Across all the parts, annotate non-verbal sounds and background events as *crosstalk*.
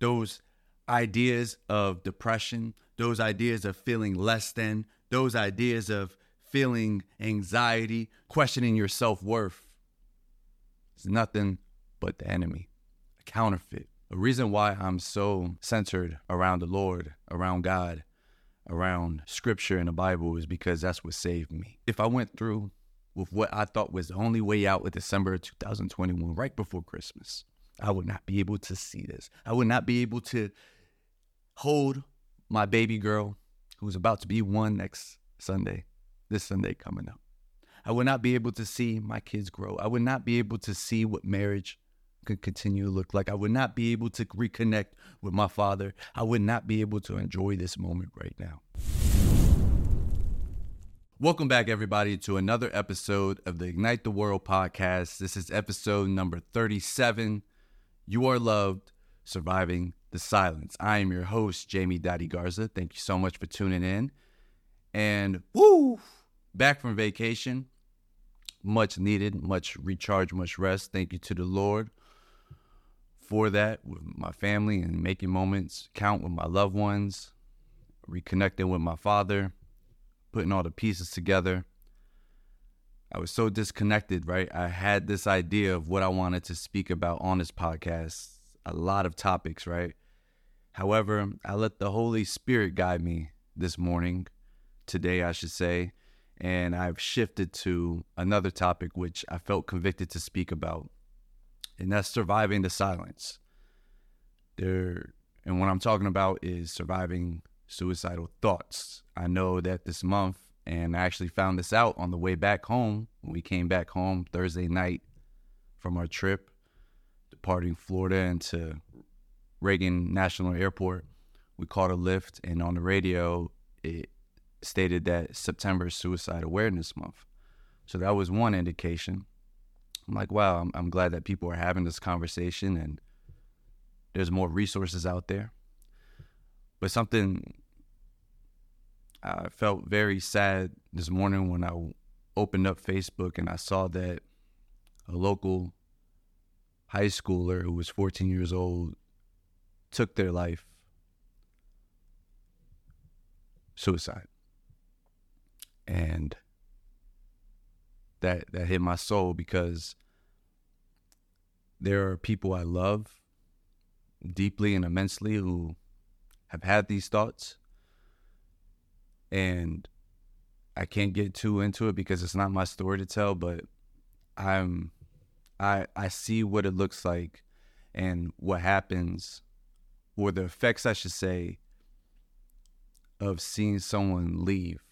those ideas of depression, those ideas of feeling less than, those ideas of feeling anxiety, questioning your self worth. It's nothing but the enemy, a counterfeit. A reason why I'm so centered around the Lord, around God, around scripture and the Bible is because that's what saved me. If I went through with what I thought was the only way out with December of 2021, right before Christmas, I would not be able to see this. I would not be able to hold my baby girl who's about to be one next Sunday, this Sunday coming up. I would not be able to see my kids grow. I would not be able to see what marriage could continue to look like. I would not be able to reconnect with my father. I would not be able to enjoy this moment right now. Welcome back, everybody, to another episode of the Ignite the World podcast. This is episode number 37. You are loved, surviving the silence. I am your host, Jamie Daddy Garza. Thank you so much for tuning in. And woo, back from vacation. Much needed, much recharge, much rest. Thank you to the Lord for that with my family and making moments count with my loved ones, reconnecting with my father, putting all the pieces together. I was so disconnected, right? I had this idea of what I wanted to speak about on this podcast, a lot of topics, right? However, I let the Holy Spirit guide me this morning, today, I should say, and I've shifted to another topic which I felt convicted to speak about, and that's surviving the silence. There, and what I'm talking about is surviving suicidal thoughts. I know that this month, and I actually found this out on the way back home when we came back home Thursday night from our trip, departing Florida into Reagan National Airport. We caught a lift, and on the radio, it stated that September is Suicide Awareness Month. So that was one indication. I'm like, wow, I'm, I'm glad that people are having this conversation and there's more resources out there. But something I felt very sad this morning when I opened up Facebook and I saw that a local high schooler who was 14 years old took their life. Suicide. And that that hit my soul because there are people I love deeply and immensely who have had these thoughts and I can't get too into it because it's not my story to tell but I'm I I see what it looks like and what happens or the effects I should say of seeing someone leave.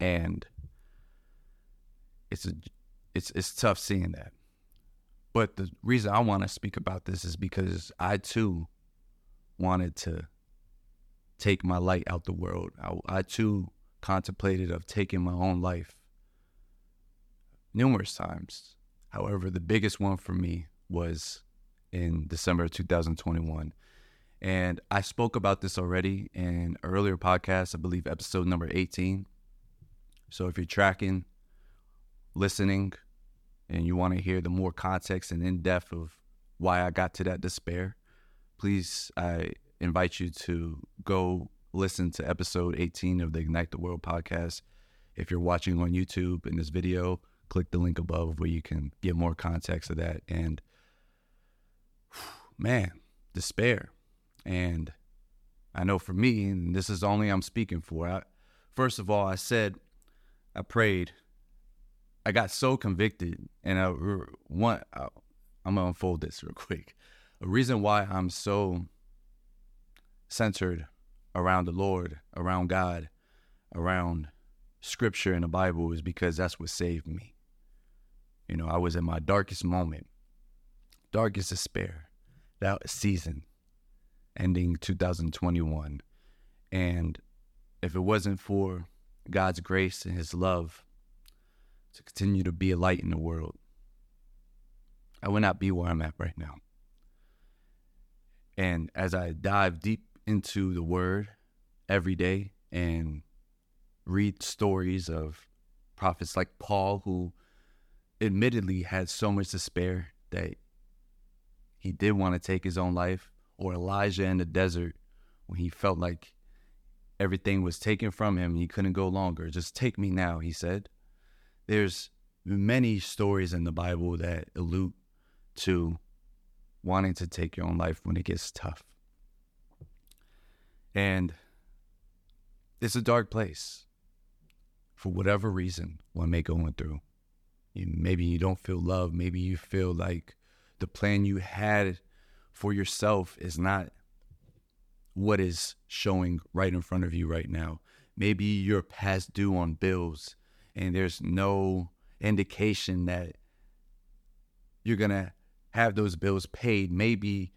And it's a it's it's tough seeing that. But the reason I want to speak about this is because I too wanted to take my light out the world. I, I too contemplated of taking my own life numerous times. However, the biggest one for me was in December of 2021. And I spoke about this already in earlier podcasts, I believe episode number 18. So if you're tracking, listening, and you want to hear the more context and in depth of why I got to that despair, please, I invite you to go listen to episode 18 of the Ignite the World podcast. If you're watching on YouTube in this video, click the link above where you can get more context of that. And man, despair. And I know for me, and this is only I'm speaking for. I, first of all, I said, I prayed. I got so convicted, and I want. I'm gonna unfold this real *laughs* quick. A reason why I'm so centered around the Lord, around God, around Scripture and the Bible is because that's what saved me. You know, I was in my darkest moment, darkest despair, that season ending 2021. And if it wasn't for God's grace and His love to continue to be a light in the world, I would not be where I'm at right now. And as I dive deep into the Word every day and read stories of prophets like Paul, who admittedly had so much despair that he did want to take his own life, or Elijah in the desert when he felt like everything was taken from him he couldn't go longer. Just take me now, he said. There's many stories in the Bible that allude to wanting to take your own life when it gets tough. And it's a dark place for whatever reason one may going through. Maybe you don't feel love. Maybe you feel like the plan you had for yourself is not what is showing right in front of you right now. Maybe you're past due on bills and there's no indication that you're going to have those bills paid. Maybe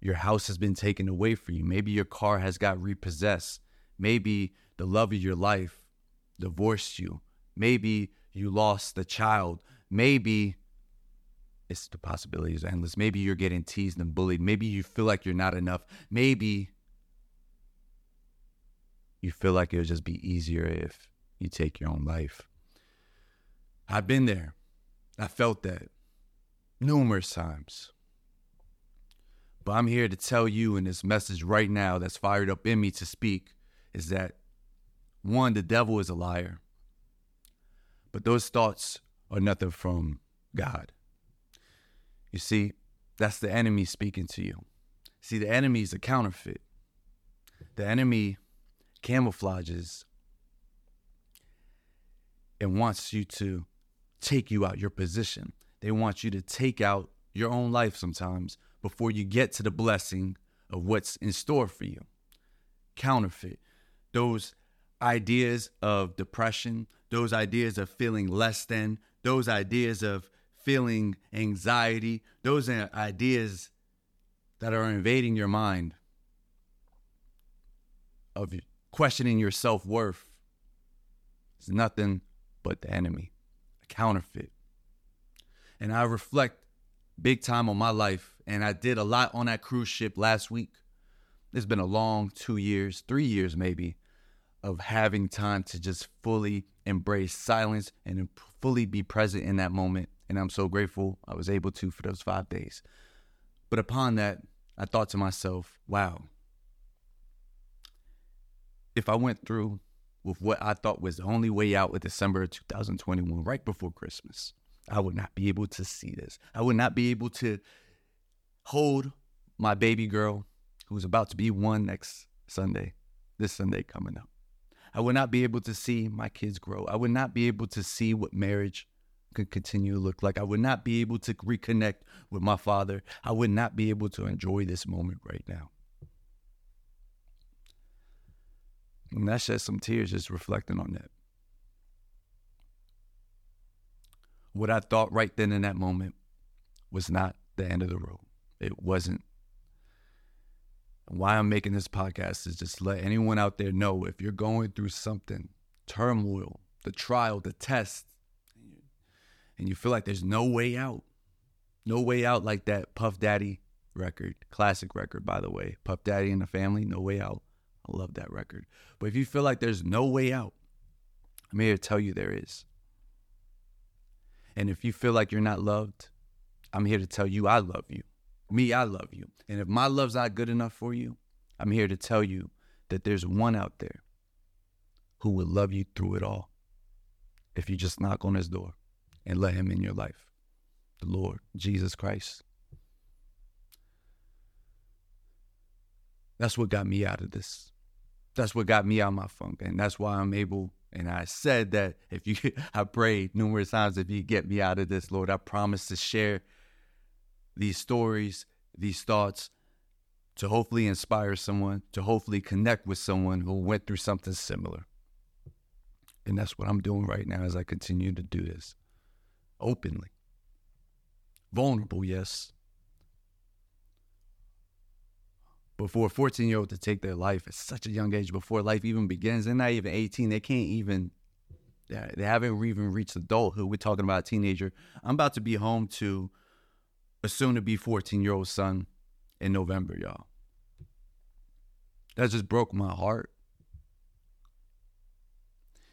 your house has been taken away from you. Maybe your car has got repossessed. Maybe the love of your life divorced you. Maybe you lost a child. Maybe it's the possibilities are endless. Maybe you're getting teased and bullied. Maybe you feel like you're not enough. Maybe you feel like it would just be easier if you take your own life. I've been there. I felt that numerous times. But I'm here to tell you in this message right now that's fired up in me to speak is that one, the devil is a liar. But those thoughts are nothing from God. You see, that's the enemy speaking to you. See, the enemy is a counterfeit. The enemy camouflages and wants you to take you out your position. They want you to take out your own life sometimes before you get to the blessing of what's in store for you. Counterfeit. Those ideas of depression, those ideas of feeling less than, those ideas of feeling anxiety, those ideas that are invading your mind of questioning your self worth. It's nothing but the enemy, a counterfeit. And I reflect big time on my life, and I did a lot on that cruise ship last week. It's been a long two years, three years maybe, of having time to just fully embrace silence and fully be present in that moment. And I'm so grateful I was able to for those five days. But upon that, I thought to myself, wow, if I went through with what I thought was the only way out with December of 2021, right before Christmas, I would not be able to see this. I would not be able to hold my baby girl who's about to be one next Sunday, this Sunday coming up. I would not be able to see my kids grow. I would not be able to see what marriage could continue to look like. I would not be able to reconnect with my father. I would not be able to enjoy this moment right now. And that shed some tears just reflecting on that. What I thought right then in that moment was not the end of the road. It wasn't why I'm making this podcast is just let anyone out there know if you're going through something, turmoil, the trial, the test, and you feel like there's no way out, no way out like that Puff Daddy record, classic record, by the way. Puff Daddy and the Family, No Way Out. I love that record. But if you feel like there's no way out, I'm here to tell you there is. And if you feel like you're not loved, I'm here to tell you I love you. Me, I love you. And if my love's not good enough for you, I'm here to tell you that there's one out there who will love you through it all if you just knock on his door and let him in your life the Lord, Jesus Christ. That's what got me out of this. That's what got me out of my funk. And that's why I'm able, and I said that if you, *laughs* I prayed numerous times, if you get me out of this, Lord, I promise to share these stories, these thoughts to hopefully inspire someone, to hopefully connect with someone who went through something similar. And that's what I'm doing right now as I continue to do this openly. Vulnerable, yes. But for a 14 year old to take their life at such a young age before life even begins, they're not even 18. They can't even, they haven't even reached adulthood. We're talking about a teenager. I'm about to be home to a soon to be 14 year old son in November, y'all. That just broke my heart.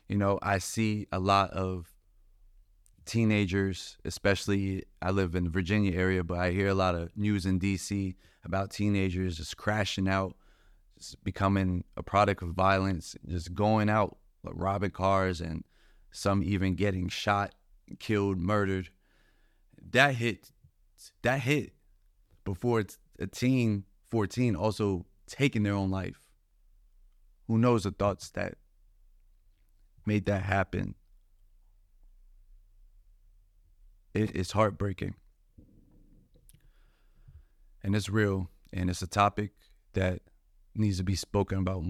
You know, I see a lot of teenagers, especially I live in the Virginia area, but I hear a lot of news in DC about teenagers just crashing out, just becoming a product of violence, just going out like robbing cars and some even getting shot, killed, murdered. That hit that hit before a teen 14 also taking their own life. Who knows the thoughts that made that happen? It's heartbreaking. And it's real. And it's a topic that needs to be spoken about,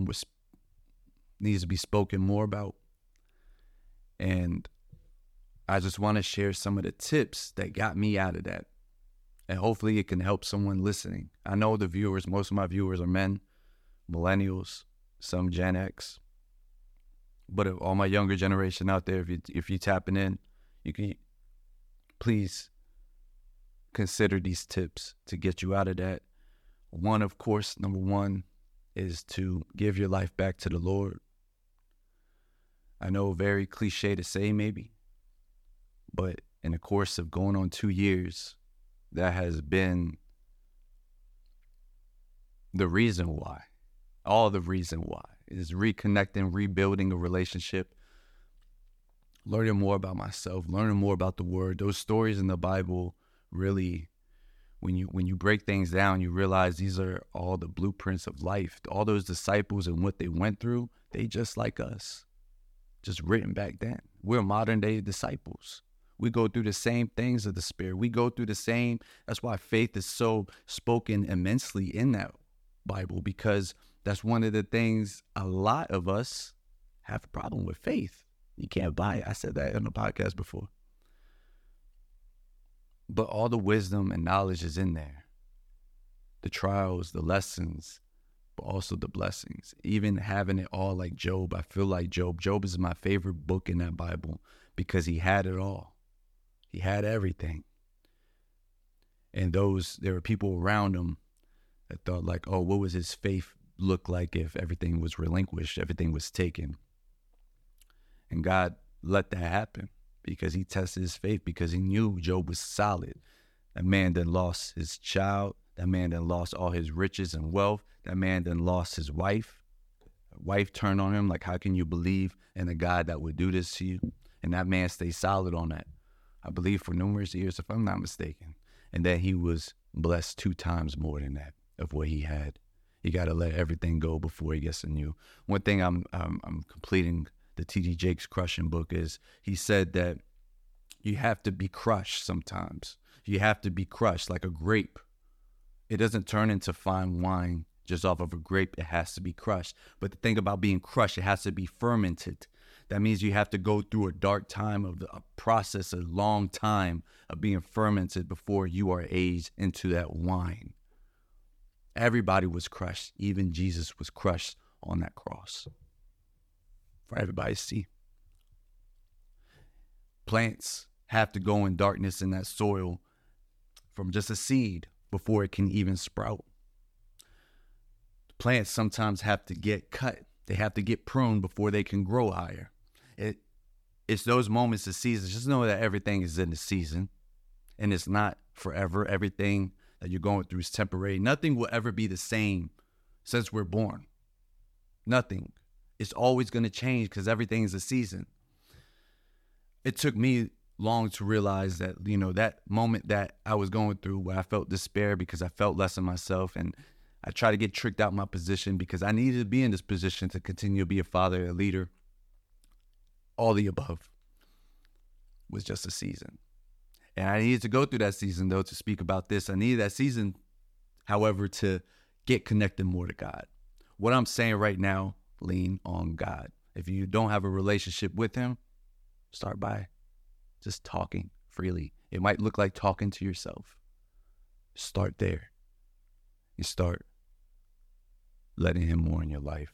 needs to be spoken more about. And I just want to share some of the tips that got me out of that and hopefully it can help someone listening. I know the viewers, most of my viewers are men, millennials, some Gen X. But all my younger generation out there, if you if you tapping in, you can please consider these tips to get you out of that. One, of course, number one is to give your life back to the Lord. I know very cliche to say maybe, but in the course of going on two years, that has been the reason why, all the reason why is reconnecting, rebuilding a relationship, learning more about myself, learning more about the word. Those stories in the Bible really when you when you break things down, you realize these are all the blueprints of life. All those disciples and what they went through, they just like us. Just written back then. We're modern day disciples. We go through the same things of the Spirit. We go through the same. That's why faith is so spoken immensely in that Bible, because that's one of the things a lot of us have a problem with faith. You can't buy it. I said that in the podcast before. But all the wisdom and knowledge is in there the trials, the lessons, but also the blessings. Even having it all like Job, I feel like Job. Job is my favorite book in that Bible because he had it all. He had everything. And those, there were people around him that thought, like, oh, what was his faith look like if everything was relinquished, everything was taken? And God let that happen because he tested his faith because he knew Job was solid. That man then lost his child. That man then lost all his riches and wealth. That man then lost his wife. Wife turned on him, like, how can you believe in a God that would do this to you? And that man stayed solid on that. I believe, for numerous years, if I'm not mistaken. And that he was blessed two times more than that of what he had. He got to let everything go before he gets a new. One thing I'm, I'm, I'm completing the T.D. Jakes crushing book is he said that you have to be crushed sometimes. You have to be crushed like a grape. It doesn't turn into fine wine just off of a grape. It has to be crushed. But the thing about being crushed, it has to be fermented. That means you have to go through a dark time of a process, a long time of being fermented before you are aged into that wine. Everybody was crushed. Even Jesus was crushed on that cross for everybody to see. Plants have to go in darkness in that soil from just a seed before it can even sprout. Plants sometimes have to get cut, they have to get pruned before they can grow higher it it's those moments of seasons. Just know that everything is in the season and it's not forever. Everything that you're going through is temporary. Nothing will ever be the same since we're born. Nothing. It's always going to change because everything is a season. It took me long to realize that, you know, that moment that I was going through where I felt despair because I felt less of myself and I tried to get tricked out my position because I needed to be in this position to continue to be a father, a leader, all the above was just a season. And I needed to go through that season, though, to speak about this. I needed that season, however, to get connected more to God. What I'm saying right now, lean on God. If you don't have a relationship with Him, start by just talking freely. It might look like talking to yourself. Start there. You start letting Him more in your life.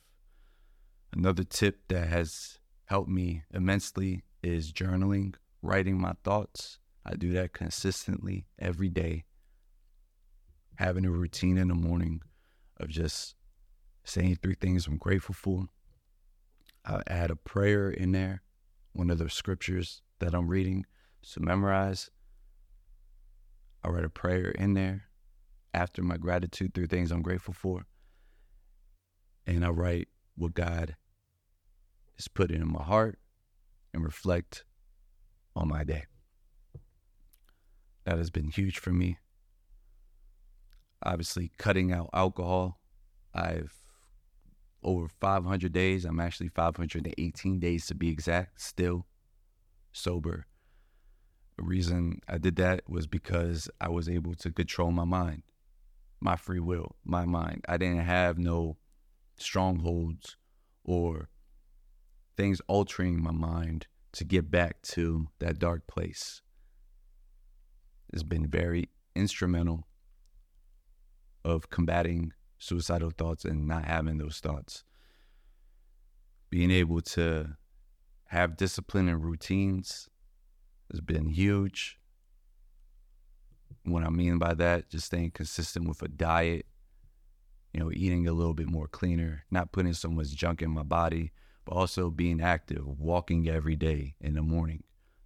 Another tip that has helped me immensely is journaling, writing my thoughts. I do that consistently every day. Having a routine in the morning of just saying three things I'm grateful for. I add a prayer in there, one of the scriptures that I'm reading to memorize. I write a prayer in there after my gratitude through things I'm grateful for. And I write what God has put in my heart and reflect on my day. That has been huge for me. Obviously, cutting out alcohol. I've over 500 days. I'm actually 518 days to be exact, still sober. The reason I did that was because I was able to control my mind, my free will, my mind. I didn't have no strongholds or things altering my mind to get back to that dark place. It's been very instrumental of combating suicidal thoughts and not having those thoughts. Being able to have discipline and routines has been huge. What I mean by that, just staying consistent with a diet, you know, eating a little bit more cleaner, not putting so much junk in my body, also being active, walking every day in the morning,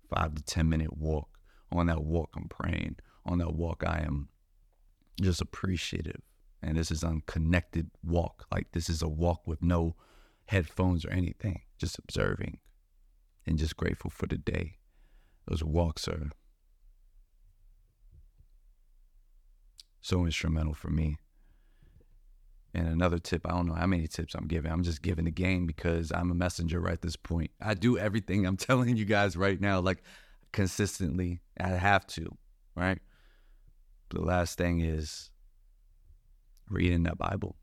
five to 10 minute walk. On that walk, I'm praying. On that walk, I am just appreciative and this is unconnected walk. Like this is a walk with no headphones or anything, just observing and just grateful for the day. Those walks are so instrumental for me. And another tip, I don't know how many tips I'm giving. I'm just giving the game because I'm a messenger right this point. I do everything I'm *laughs* telling you guys right now, like consistently. I have to, right? The last thing is reading that Bible.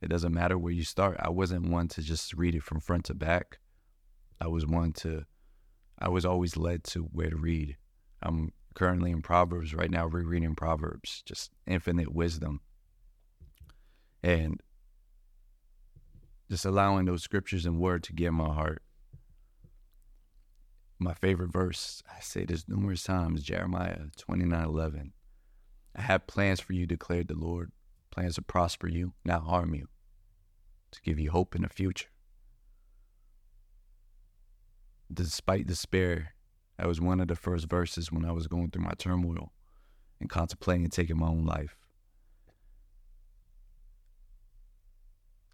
It doesn't matter where you start. I wasn't one to just read it from front to back. I was one to, I was always led to where to read. I'm currently in Proverbs right now, rereading Proverbs, just infinite wisdom. And just allowing those scriptures and word to get my heart. My favorite verse, I say this numerous times, Jeremiah 29 11. I have plans for you, declared the Lord plans to prosper you, not harm you, to give you hope in the future. Despite despair, that was one of the first verses when I was going through my turmoil and contemplating taking my own life.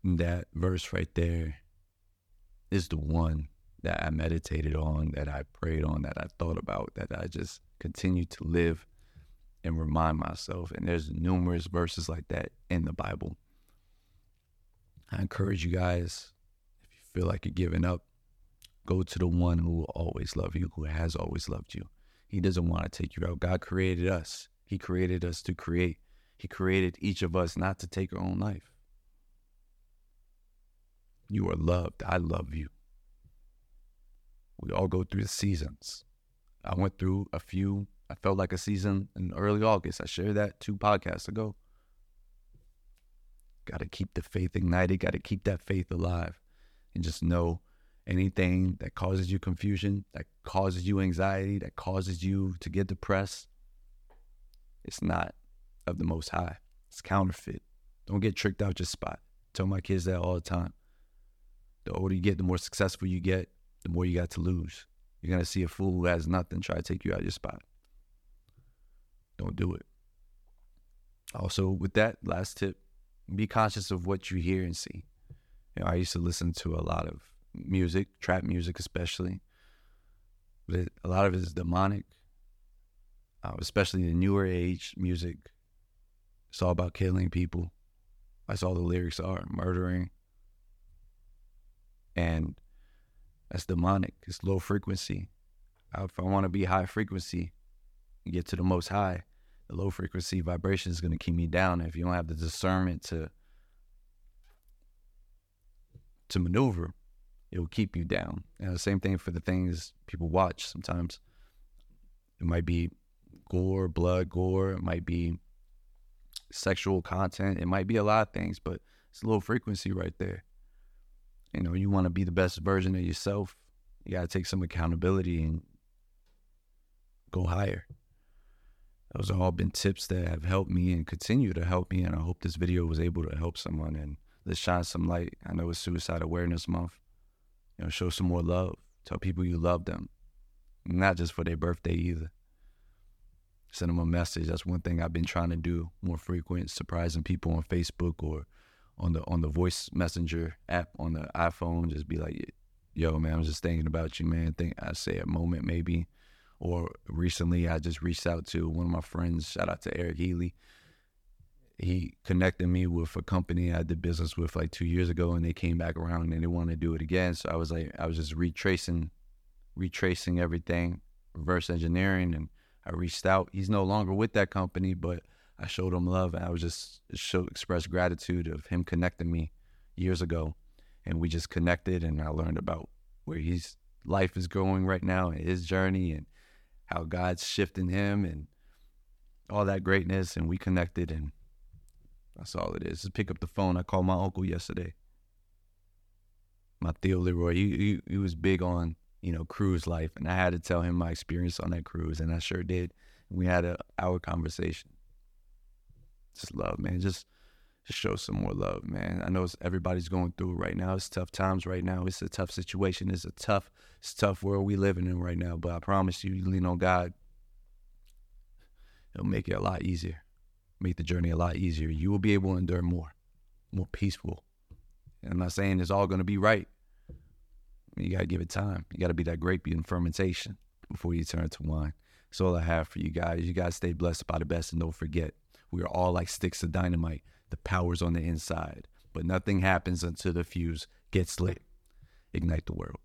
That verse right there is the one that I meditated on, that I prayed on, that I thought about, that I just continue to live and remind myself. And there's numerous verses like that in the Bible. I encourage you guys, if you feel like you're giving up, go to the one who will always love you, who has always loved you. He doesn't want to take you out. God created us. He created us to create. He created each of us not to take our own life. You are loved. I love you. We all go through the seasons. I went through a few I felt like a season in early August. I shared that two podcasts ago. Got to keep the faith ignited, got to keep that faith alive, and just know anything that causes you confusion, that causes you anxiety, that causes you to get depressed, it's not of the Most High. It's counterfeit. Don't get tricked out your spot. tell my kids that all the time. The older you get, the more successful you get, the more you got to lose. You're to see a fool who has nothing try to take you out of your spot. Don't do it. Also, with that last tip, be conscious of what you hear and see. You know, I used to listen to a lot of music, trap music especially, but it, a lot of it is demonic, uh, especially the newer age music. It's all about killing people. That's all the lyrics are murdering. And that's demonic. It's low frequency. If I want to be high frequency, get to the most high, the low frequency vibration is going to keep me down. If you don't have the discernment to to maneuver, it will keep you down. And the same thing for the things people watch. Sometimes it might be gore, blood, gore. It might be sexual content. It might be a lot of things, but it's low frequency right there. You know, you want to be the best version of yourself. You got to take some accountability and go higher those have all been tips that have helped me and continue to help me. And I hope this video was able to help someone and let's shine some light. I know it's Suicide Awareness Month. You know, show some more love. Tell people you love them. not just for their birthday either. Send them a message. That's one thing I've been trying to do more frequent, surprising people on Facebook or on the on the voice messenger app on the iPhone. Just be like, "Yo, man, I was just thinking about you, man." Think I say a moment maybe, or recently I just reached out to one of my friends. Shout out to Eric Healy. He connected me with a company I did business with like two years ago, and they came back around and they wanted to do it again. So I was like, I was just retracing, retracing everything, reverse engineering, and I reached out. He's no longer with that company, but I showed him love and I was just show express gratitude of him connecting me years ago. And we just connected and I learned about where his life is going right now and his journey and how God's shifting him and all that greatness and we connected and that's all it is. Just pick up the phone. I called my uncle yesterday. My Tio Leroy. He, he he was big on, you know, cruise life and I had to tell him my experience on that cruise and I sure did. We had a hour conversation just love, man. Just just show some more love, man. I know everybody's going through it right now. It's tough times right now. It's a tough situation. It's a tough, it's a tough world we living in right now. But I promise you, you lean on God, it'll make it a lot easier. Make the journey a lot easier. You will be able to endure more, more peaceful. And I'm not saying it's all going to be right. You got to give it time. You got to be that grape in fermentation before you turn to wine. That's all I have for you guys. You guys stay blessed by the best and don't forget we are all like sticks of dynamite. The power's on the inside, but nothing happens until the fuse gets lit. Ignite the world.